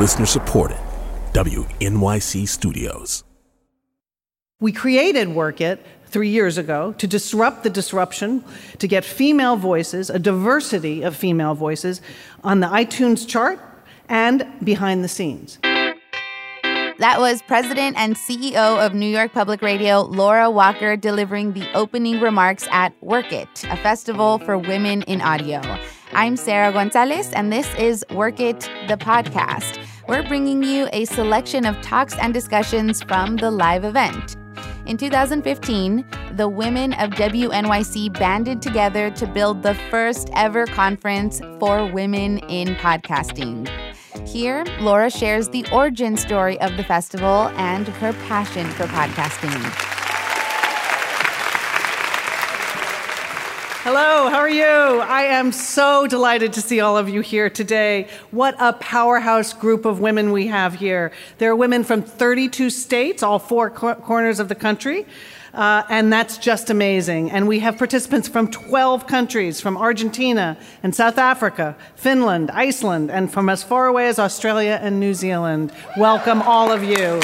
Listener supported. WNYC Studios. We created Werk It three years ago to disrupt the disruption, to get female voices, a diversity of female voices, on the iTunes chart and behind the scenes. That was President and CEO of New York Public Radio, Laura Walker, delivering the opening remarks at Werk It, a festival for women in audio. I'm Sarah Gonzalez, and this is Werk It, the podcast. We're bringing you a selection of talks and discussions from the live event. In 2015, the women of WNYC banded together to build the first ever conference for women in podcasting. Here, Laura shares the origin story of the festival and her passion for podcasting. Hello, how are you? I am so delighted to see all of you here today. What a powerhouse group of women we have here. There are women from 32 states, all four cor- corners of the country. Uh, and that's just amazing. And we have participants from 12 countries from Argentina and South Africa, Finland, Iceland, and from as far away as Australia and New Zealand. Welcome, all of you.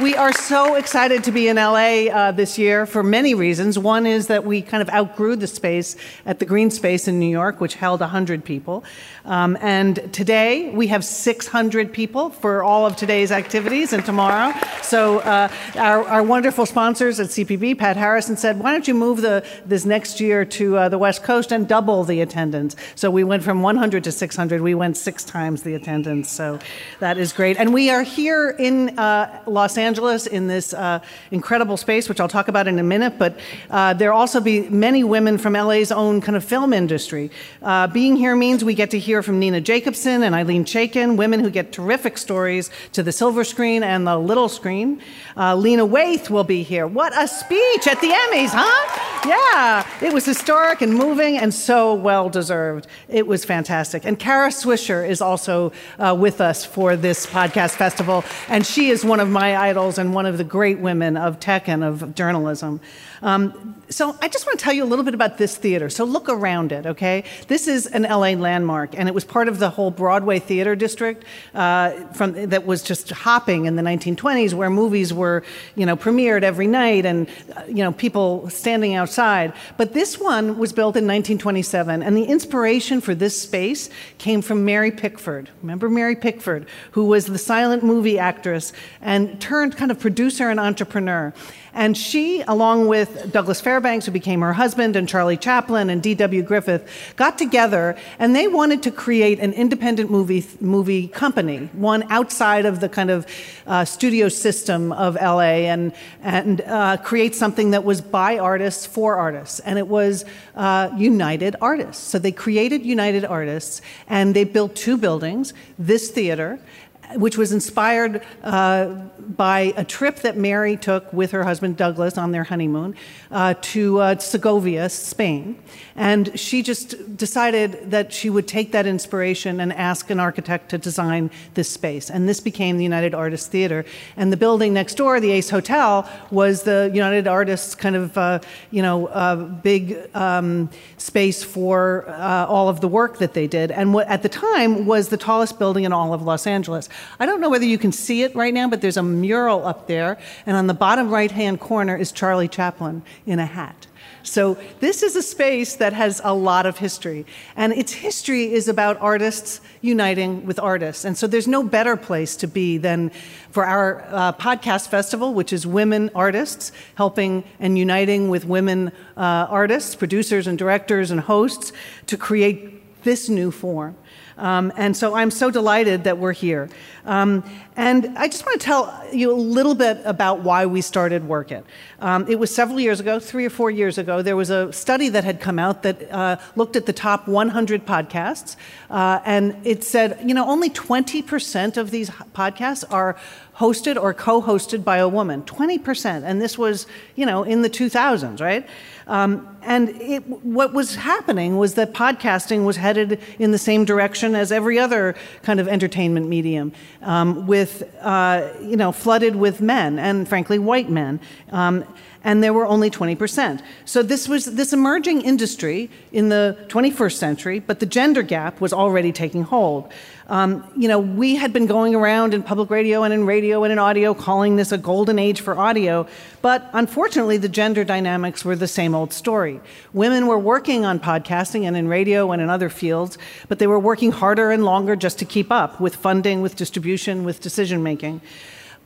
We are so excited to be in LA uh, this year for many reasons. One is that we kind of outgrew the space at the Green Space in New York, which held 100 people. Um, and today we have 600 people for all of today's activities and tomorrow. So uh, our, our, wonderful sponsors at CPB, Pat Harrison, said, why don't you move the, this next year to uh, the West Coast and double the attendance? So we went from 100 to 600. We went six times the attendance. So that is great. And we are here in uh, Los Angeles in this uh, incredible space, which I'll talk about in a minute. But uh, there also be many women from LA's own kind of film industry. Uh, being here means we get to hear from Nina Jacobson and Ilene Chaiken, women who get terrific stories to the silver screen and the little screen. Uh, Lena Waithe will be here. What a speech at the Emmys, huh? Yeah, it was historic and moving and so well deserved. It was fantastic. And Kara Swisher is also uh, with us for this podcast festival, and she is one of my idols and one of the great women of tech and of journalism. Um, so I just want to tell you a little bit about this theater. So look around it, okay? This is an LA landmark, and it was part of the whole Broadway theater district uh, from that was just hopping in the 1920s, where movies were, you know, premiered every night, and you know, people standing outside. But this one was built in 1927, and the inspiration for this space came from Mary Pickford. Remember Mary Pickford, who was the silent movie actress and turned kind of producer and entrepreneur. And she, along with Douglas Fairbanks, who became her husband, and Charlie Chaplin and D.W. Griffith, got together and they wanted to create an independent movie, movie company, one outside of the kind of uh, studio system of LA, and, and uh, create something that was by artists for artists. And it was uh, United Artists. So they created United Artists and they built two buildings, this theater, which was inspired uh, by a trip that Mary took with her husband Douglas on their honeymoon uh, to uh, Segovia, Spain. And she just decided that she would take that inspiration and ask an architect to design this space. And this became the United Artists Theater. And the building next door, the Ace Hotel, was the United Artists kind of, uh, you know, uh, big um, space for uh, all of the work that they did. And what at the time was the tallest building in all of Los Angeles. I don't know whether you can see it right now, but there's a mural up there. And on the bottom right hand corner is Charlie Chaplin in a hat. So, this is a space that has a lot of history. And its history is about artists uniting with artists. And so, there's no better place to be than for our uh, podcast festival, which is women artists, helping and uniting with women uh, artists, producers, and directors and hosts to create this new form. Um, and so I'm so delighted that we're here. Um, and I just want to tell you a little bit about why we started Werk It. Um, it was several years ago, three or four years ago, there was a study that had come out that uh, looked at the top 100 podcasts. Uh, and it said, you know, only 20% of these podcasts are hosted or co-hosted by a woman 20% and this was you know in the 2000s right um, and it, what was happening was that podcasting was headed in the same direction as every other kind of entertainment medium, um, with uh, you know flooded with men and frankly white men. Um, and there were only 20%. So this was this emerging industry in the 21st century, but the gender gap was already taking hold. Um, you know, we had been going around in public radio and in radio and in audio calling this a golden age for audio, but unfortunately, the gender dynamics were the same old story. Women were working on podcasting and in radio and in other fields, but they were working harder and longer just to keep up with funding, with distribution, with decision making.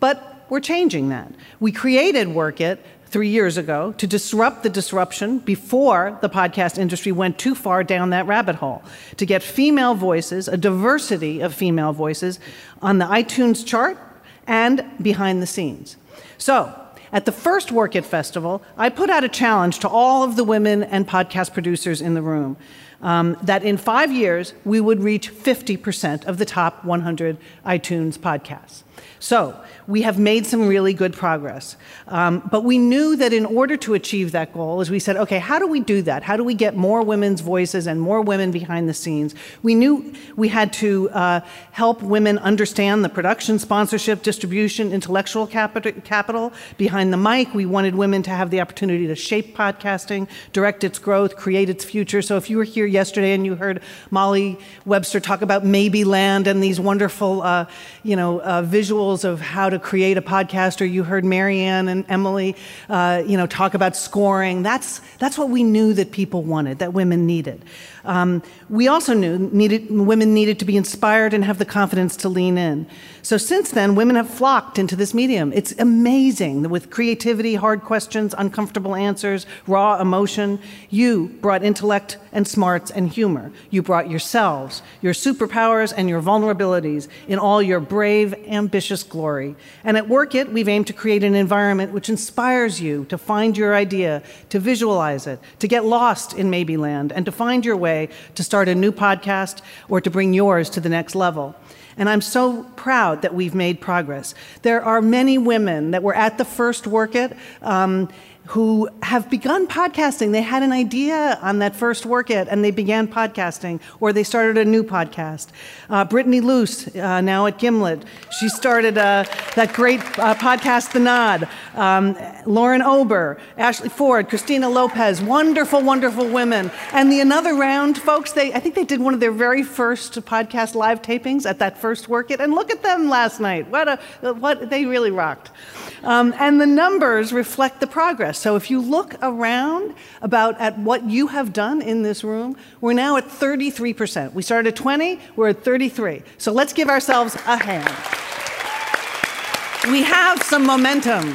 But we're changing that. We created Werk It three years ago to disrupt the disruption before the podcast industry went too far down that rabbit hole, to get female voices, a diversity of female voices, on the iTunes chart and behind the scenes. So, at the first Werk It Festival, I put out a challenge to all of the women and podcast producers in the room um, that in five years we would reach 50% of the top 100 iTunes podcasts. So, we have made some really good progress. Um, but we knew that in order to achieve that goal, as we said, okay, how do we do that? How do we get more women's voices and more women behind the scenes? We knew we had to uh, help women understand the production, sponsorship, distribution, intellectual capital behind the mic. We wanted women to have the opportunity to shape podcasting, direct its growth, create its future. So if you were here yesterday and you heard Molly Webster talk about Maybe Land and these wonderful, uh, you know, uh, visuals of how to create a podcast, or you heard Marianne and Emily, uh, you know, talk about scoring. That's that's what we knew that people wanted, that women needed. Um, we also knew needed, women needed to be inspired and have the confidence to lean in. So since then, women have flocked into this medium. It's amazing with creativity, hard questions, uncomfortable answers, raw emotion. You brought intellect and smarts and humor. You brought yourselves, your superpowers, and your vulnerabilities in all your brave, ambitious glory. And at Werk It, we've aimed to create an environment which inspires you to find your idea, to visualize it, to get lost in Maybe Land, and to find your way to start a new podcast or to bring yours to the next level. And I'm so proud that we've made progress. There are many women that were at the first Werk It. Um, who have begun podcasting. They had an idea on that first Werk It and they began podcasting, or they started a new podcast. Uh, Brittany Luce, uh, now at Gimlet, she started uh, that great uh, podcast, The Nod. Um, Lauren Ober, Ashley Ford, Christina Lopez, wonderful, wonderful women. And the Another Round folks, they, I think they did one of their very first podcast live tapings at that first Werk It, and look at them last night. What a, what, they really rocked. Um, and the numbers reflect the progress. So if you look around about at what you have done in this room, we're now at 33%. We started at 20, we're at 33. So let's give ourselves a hand. We have some momentum,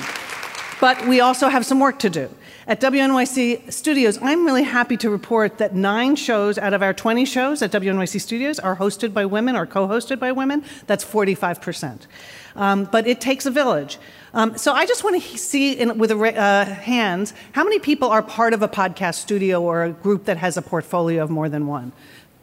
but we also have some work to do. At WNYC Studios, I'm really happy to report that nine shows out of our 20 shows at WNYC Studios are hosted by women or co hosted by women. That's 45%. Um, but it takes a village. Um, so I just want to see in, with a, uh, hands how many people are part of a podcast studio or a group that has a portfolio of more than one.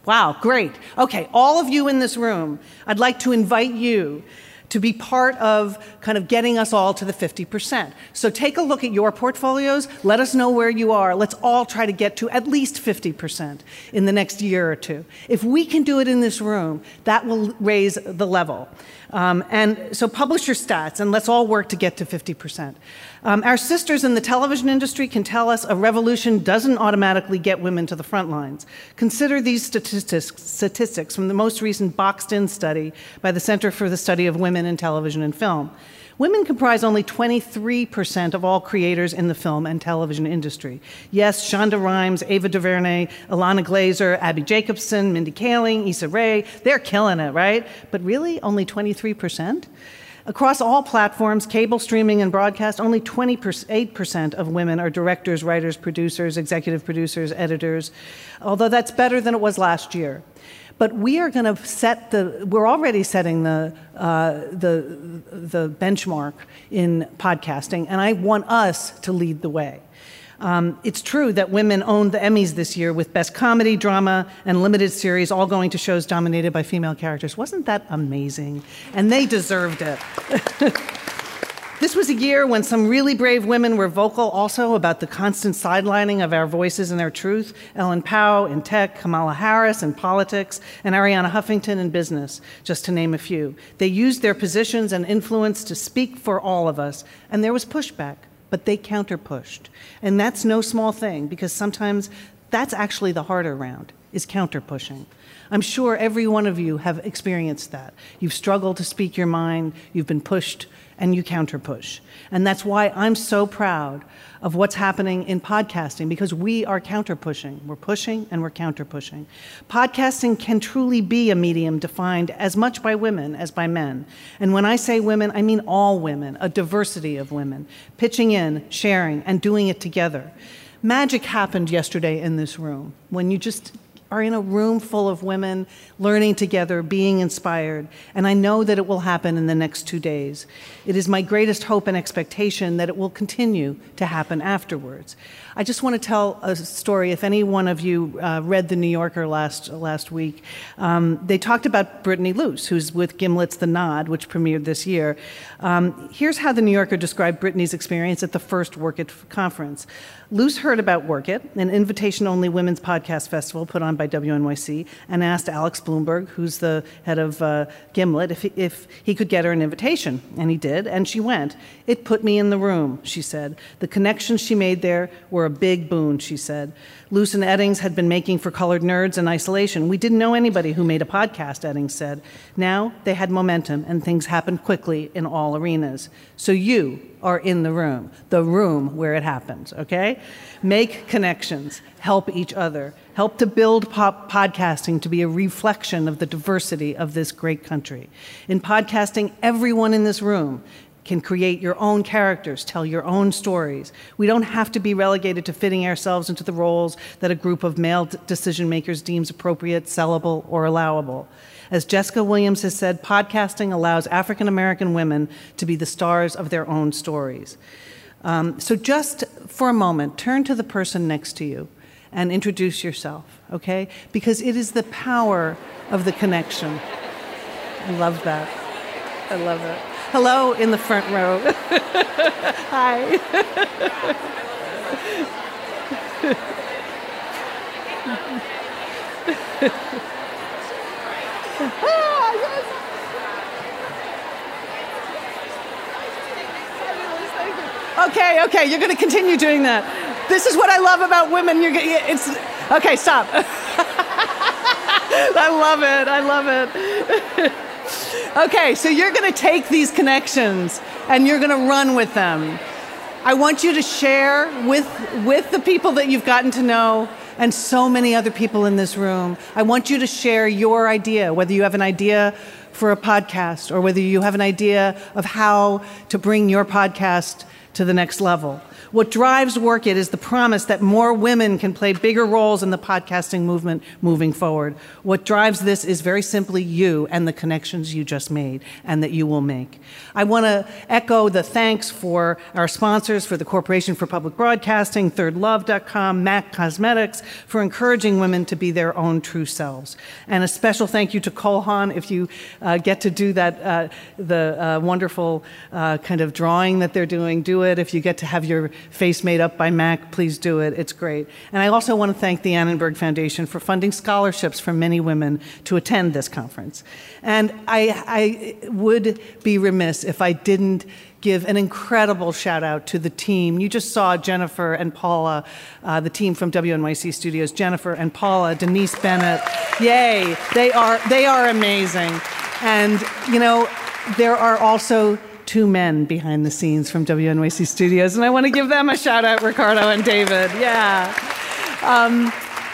Wow, great. Okay, all of you in this room, I'd like to invite you to be part of kind of getting us all to the 50%. So take a look at your portfolios. Let us know where you are. Let's all try to get to at least 50% in the next year or two. If we can do it in this room, that will raise the level. Um, and so publish your stats and let's all work to get to 50%. Um, our sisters in the television industry can tell us a revolution doesn't automatically get women to the front lines. Consider these statistics, statistics from the most recent boxed in study by the Center for the Study of Women in Television and Film. Women comprise only 23% of all creators in the film and television industry. Yes, Shonda Rhimes, Ava DuVernay, Ilana Glazer, Abbi Jacobson, Mindy Kaling, Issa Rae, they're killing it, right? But really, only 23%? Across all platforms, cable, streaming, and broadcast, only 28% of women are directors, writers, producers, executive producers, editors, although that's better than it was last year. But we are going to set the, we're already setting the, uh, the, the benchmark in podcasting, and I want us to lead the way. Um, it's true that women owned the Emmys this year with Best Comedy, Drama, and Limited Series, all going to shows dominated by female characters. Wasn't that amazing? And they deserved it. This was a year when some really brave women were vocal also about the constant sidelining of our voices and their truth. Ellen Pao in tech, Kamala Harris in politics, and Arianna Huffington in business, just to name a few. They used their positions and influence to speak for all of us, and there was pushback, but they counterpushed. And that's no small thing because sometimes that's actually the harder round is counterpushing. I'm sure every one of you have experienced that. You've struggled to speak your mind, you've been pushed and you counter push. And that's why I'm so proud of what's happening in podcasting because we are counterpushing. We're pushing and we're counterpushing. Podcasting can truly be a medium defined as much by women as by men. And when I say women, I mean all women, a diversity of women, pitching in, sharing, and doing it together. Magic happened yesterday in this room when you just are in a room full of women learning together, being inspired, and I know that it will happen in the next two days. It is my greatest hope and expectation that it will continue to happen afterwards. I just want to tell a story. If any one of you uh, read The New Yorker last, last week, um, they talked about Brittany Luce, who's with Gimlet's The Nod, which premiered this year. Um, here's how The New Yorker described Brittany's experience at the first Werk It conference. Luce heard about Werk It, an invitation only women's podcast festival put on by WNYC, and asked Alex Blumberg, who's the head of uh, Gimlet, if he, if he could get her an invitation. And he did, and she went. It put me in the room, she said. The connections she made there were a big boon, she said. Luce and Eddings had been making for colored nerds in isolation. We didn't know anybody who made a podcast, Eddings said. Now they had momentum, and things happened quickly in all arenas. So you are in the room, the room where it happens, okay? Make connections, help each other, help to build podcasting to be a reflection of the diversity of this great country. In podcasting, everyone in this room can create your own characters, tell your own stories. We don't have to be relegated to fitting ourselves into the roles that a group of male decision makers deems appropriate, sellable, or allowable. As Jessica Williams has said, podcasting allows African American women to be the stars of their own stories. Um, so, just for a moment, turn to the person next to you and introduce yourself, okay? Because it is the power of the connection. I love that. I love it. Hello in the front row. Hi. Okay, okay, you're going to continue doing that. This is what I love about women. You're it's okay. Stop. I love it. I love it. Okay, so you're going to take these connections and you're going to run with them. I want you to share with, with the people that you've gotten to know and so many other people in this room. I want you to share your idea, whether you have an idea for a podcast or whether you have an idea of how to bring your podcast to the next level. What drives Werk It is the promise that more women can play bigger roles in the podcasting movement moving forward. What drives this is very simply you and the connections you just made and that you will make. I want to echo the thanks for our sponsors, for the Corporation for Public Broadcasting, ThirdLove.com, MAC Cosmetics, for encouraging women to be their own true selves. And a special thank you to Cole Haan if you uh, get to do that, uh, the uh, wonderful uh, kind of drawing that they're doing, do it. If you get to have your face made up by Mac, please do it. It's great. And I also want to thank the Annenberg Foundation for funding scholarships for many women to attend this conference. And I, I would be remiss if I didn't give an incredible shout out to the team. You just saw Jennifer and Paula, uh, the team from WNYC Studios. Jennifer and Paula, Denise Bennett. Yay! They are they are amazing. And you know, there are also two men behind the scenes from WNYC Studios, and I want to give them a shout out, Ricardo and David. Yeah. Um,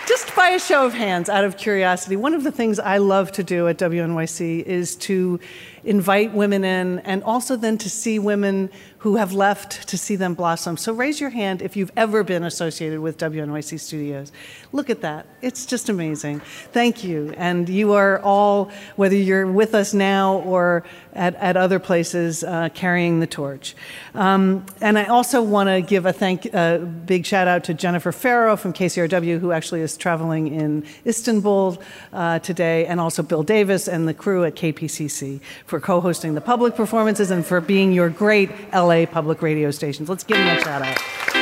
just by a show of hands, out of curiosity, one of the things I love to do at WNYC is to invite women in, and also then to see women who have left to see them blossom. So raise your hand if you've ever been associated with WNYC Studios. Look at that. It's just amazing. Thank you. And you are all, whether you're with us now or at, at other places, uh, carrying the torch. Um, and I also want to give a thank, uh, big shout out to Jennifer Ferro from KCRW, who actually is traveling in Istanbul uh, today, and also Bill Davis and the crew at KPCC for co hosting the public performances and for being your great LA public radio stations. Let's give them a shout out.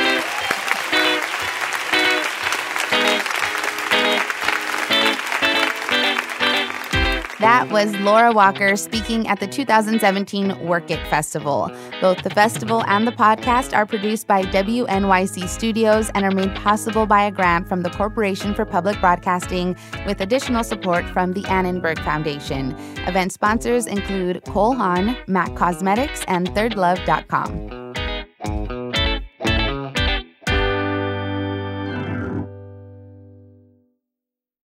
That was Laura Walker speaking at the 2017 Werk It Festival. Both the festival and the podcast are produced by WNYC Studios and are made possible by a grant from the Corporation for Public Broadcasting with additional support from the Annenberg Foundation. Event sponsors include Cole Haan, MAC Cosmetics, and ThirdLove.com.